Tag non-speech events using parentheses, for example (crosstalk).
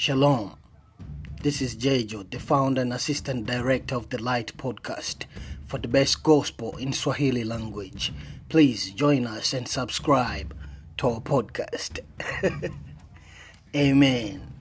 Shalom. This is Jejo, the founder and assistant director of the Light Podcast for the best gospel in Swahili language. Please join us and subscribe to our podcast. (laughs) Amen.